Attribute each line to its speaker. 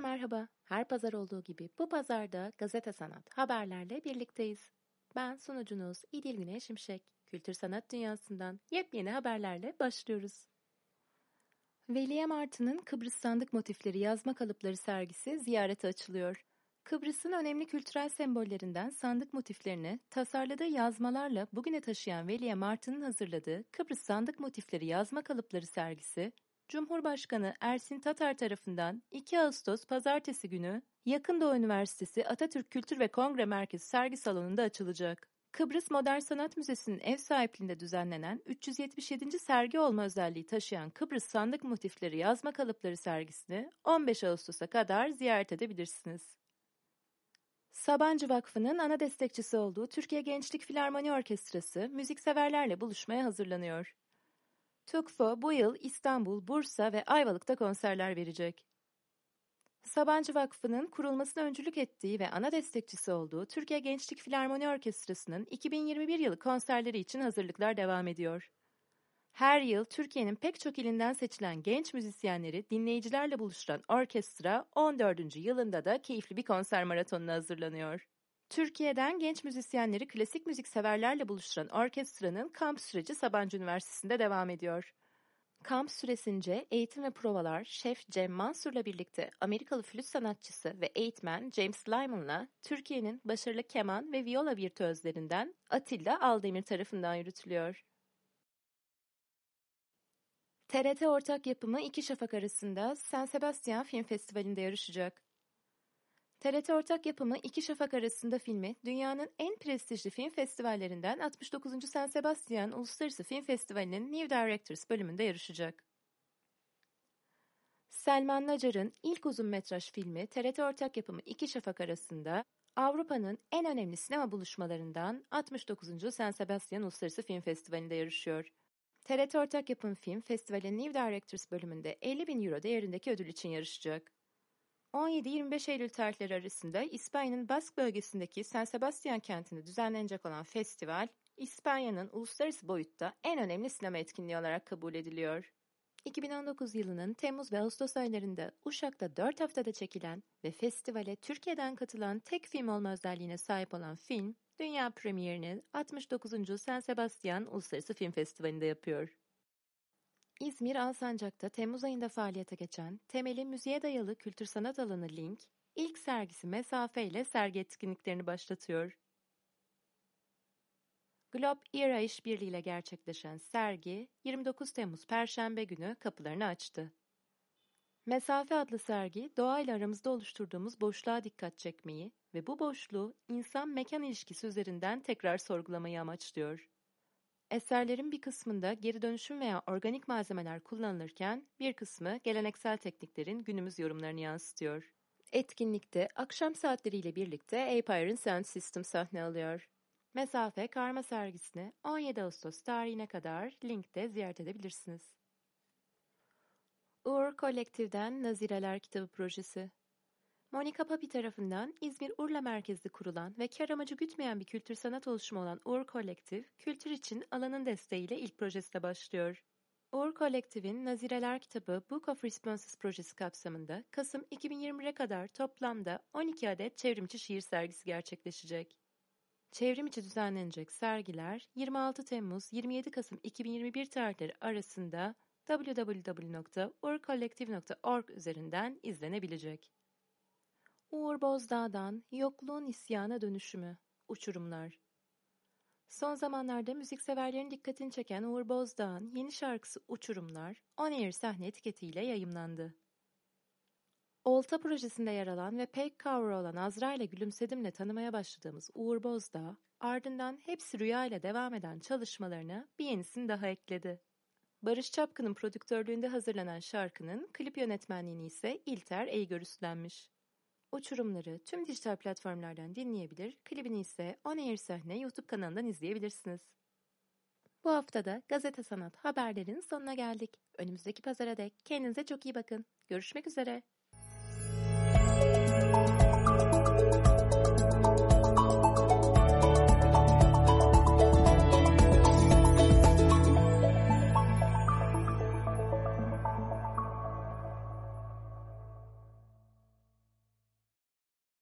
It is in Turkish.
Speaker 1: merhaba. Her pazar olduğu gibi bu pazarda Gazete Sanat haberlerle birlikteyiz. Ben sunucunuz İdil Güneş Şimşek. Kültür sanat dünyasından yepyeni haberlerle başlıyoruz. Veliye Martı'nın Kıbrıs sandık motifleri yazma kalıpları sergisi ziyarete açılıyor. Kıbrıs'ın önemli kültürel sembollerinden sandık motiflerini tasarladığı yazmalarla bugüne taşıyan Veliye Martı'nın hazırladığı Kıbrıs sandık motifleri yazma kalıpları sergisi Cumhurbaşkanı Ersin Tatar tarafından 2 Ağustos Pazartesi günü Yakın Doğu Üniversitesi Atatürk Kültür ve Kongre Merkezi sergi salonunda açılacak. Kıbrıs Modern Sanat Müzesi'nin ev sahipliğinde düzenlenen 377. sergi olma özelliği taşıyan Kıbrıs Sandık Motifleri Yazma Kalıpları sergisini 15 Ağustos'a kadar ziyaret edebilirsiniz. Sabancı Vakfı'nın ana destekçisi olduğu Türkiye Gençlik Filarmoni Orkestrası müzikseverlerle buluşmaya hazırlanıyor. TÜKFO bu yıl İstanbul, Bursa ve Ayvalık'ta konserler verecek. Sabancı Vakfı'nın kurulmasına öncülük ettiği ve ana destekçisi olduğu Türkiye Gençlik Filarmoni Orkestrası'nın 2021 yılı konserleri için hazırlıklar devam ediyor. Her yıl Türkiye'nin pek çok ilinden seçilen genç müzisyenleri dinleyicilerle buluşturan orkestra 14. yılında da keyifli bir konser maratonuna hazırlanıyor. Türkiye'den genç müzisyenleri klasik müzik severlerle buluşturan orkestranın kamp süreci Sabancı Üniversitesi'nde devam ediyor. Kamp süresince eğitim ve provalar şef Cem Mansur'la birlikte Amerikalı flüt sanatçısı ve eğitmen James Lyman'la Türkiye'nin başarılı keman ve viola virtüözlerinden Atilla Aldemir tarafından yürütülüyor. TRT ortak yapımı İki Şafak arasında San Sebastian Film Festivali'nde yarışacak. TRT ortak yapımı İki Şafak arasında filmi dünyanın en prestijli film festivallerinden 69. San Sebastian Uluslararası Film Festivali'nin New Directors bölümünde yarışacak. Selman Nacar'ın ilk uzun metraj filmi TRT ortak yapımı İki Şafak arasında Avrupa'nın en önemli sinema buluşmalarından 69. San Sebastian Uluslararası Film Festivali'nde yarışıyor. TRT ortak yapım film festivalin New Directors bölümünde 50 bin euro değerindeki ödül için yarışacak. 17-25 Eylül tarihleri arasında İspanya'nın Bask bölgesindeki San Sebastian kentinde düzenlenecek olan festival, İspanya'nın uluslararası boyutta en önemli sinema etkinliği olarak kabul ediliyor. 2019 yılının Temmuz ve Ağustos aylarında Uşak'ta 4 haftada çekilen ve festivale Türkiye'den katılan tek film olma özelliğine sahip olan film, dünya premierini 69. San Sebastian Uluslararası Film Festivali'nde yapıyor. İzmir Alsancak'ta Temmuz ayında faaliyete geçen temeli müziğe dayalı kültür sanat alanı Link, ilk sergisi Mesafe ile sergi etkinliklerini başlatıyor. Globe Era işbirliğiyle gerçekleşen sergi 29 Temmuz Perşembe günü kapılarını açtı. Mesafe adlı sergi doğayla aramızda oluşturduğumuz boşluğa dikkat çekmeyi ve bu boşluğu insan-mekan ilişkisi üzerinden tekrar sorgulamayı amaçlıyor. Eserlerin bir kısmında geri dönüşüm veya organik malzemeler kullanılırken bir kısmı geleneksel tekniklerin günümüz yorumlarını yansıtıyor. Etkinlikte akşam saatleriyle birlikte Apire'ın Sound System sahne alıyor. Mesafe karma sergisini 17 Ağustos tarihine kadar linkte ziyaret edebilirsiniz. Uğur Kolektif'den Nazireler Kitabı Projesi Monika Papi tarafından İzmir Urla merkezli kurulan ve kar amacı gütmeyen bir kültür sanat oluşumu olan Uğur Kolektif, kültür için alanın desteğiyle ilk projesine başlıyor. Uğur Kolektif'in Nazireler kitabı Book of Responses projesi kapsamında Kasım 2021'e kadar toplamda 12 adet çevrimçi şiir sergisi gerçekleşecek. Çevrimiçi düzenlenecek sergiler 26 Temmuz 27 Kasım 2021 tarihleri arasında www.urkolektif.org üzerinden izlenebilecek. Uğur Bozdağ'dan Yokluğun İsyana Dönüşümü Uçurumlar Son zamanlarda müzikseverlerin dikkatini çeken Uğur Bozdağ'ın yeni şarkısı Uçurumlar, On Air sahne etiketiyle yayımlandı. Olta projesinde yer alan ve pek cover olan Azra ile Gülümsedim'le tanımaya başladığımız Uğur Bozdağ, ardından hepsi rüya ile devam eden çalışmalarına bir yenisini daha ekledi. Barış Çapkın'ın prodüktörlüğünde hazırlanan şarkının klip yönetmenliğini ise İlter Eygör üstlenmiş. Uçurumları tüm dijital platformlardan dinleyebilir, klibini ise On Air Sahne YouTube kanalından izleyebilirsiniz. Bu haftada Gazete Sanat haberlerin sonuna geldik. Önümüzdeki pazara dek kendinize çok iyi bakın. Görüşmek üzere.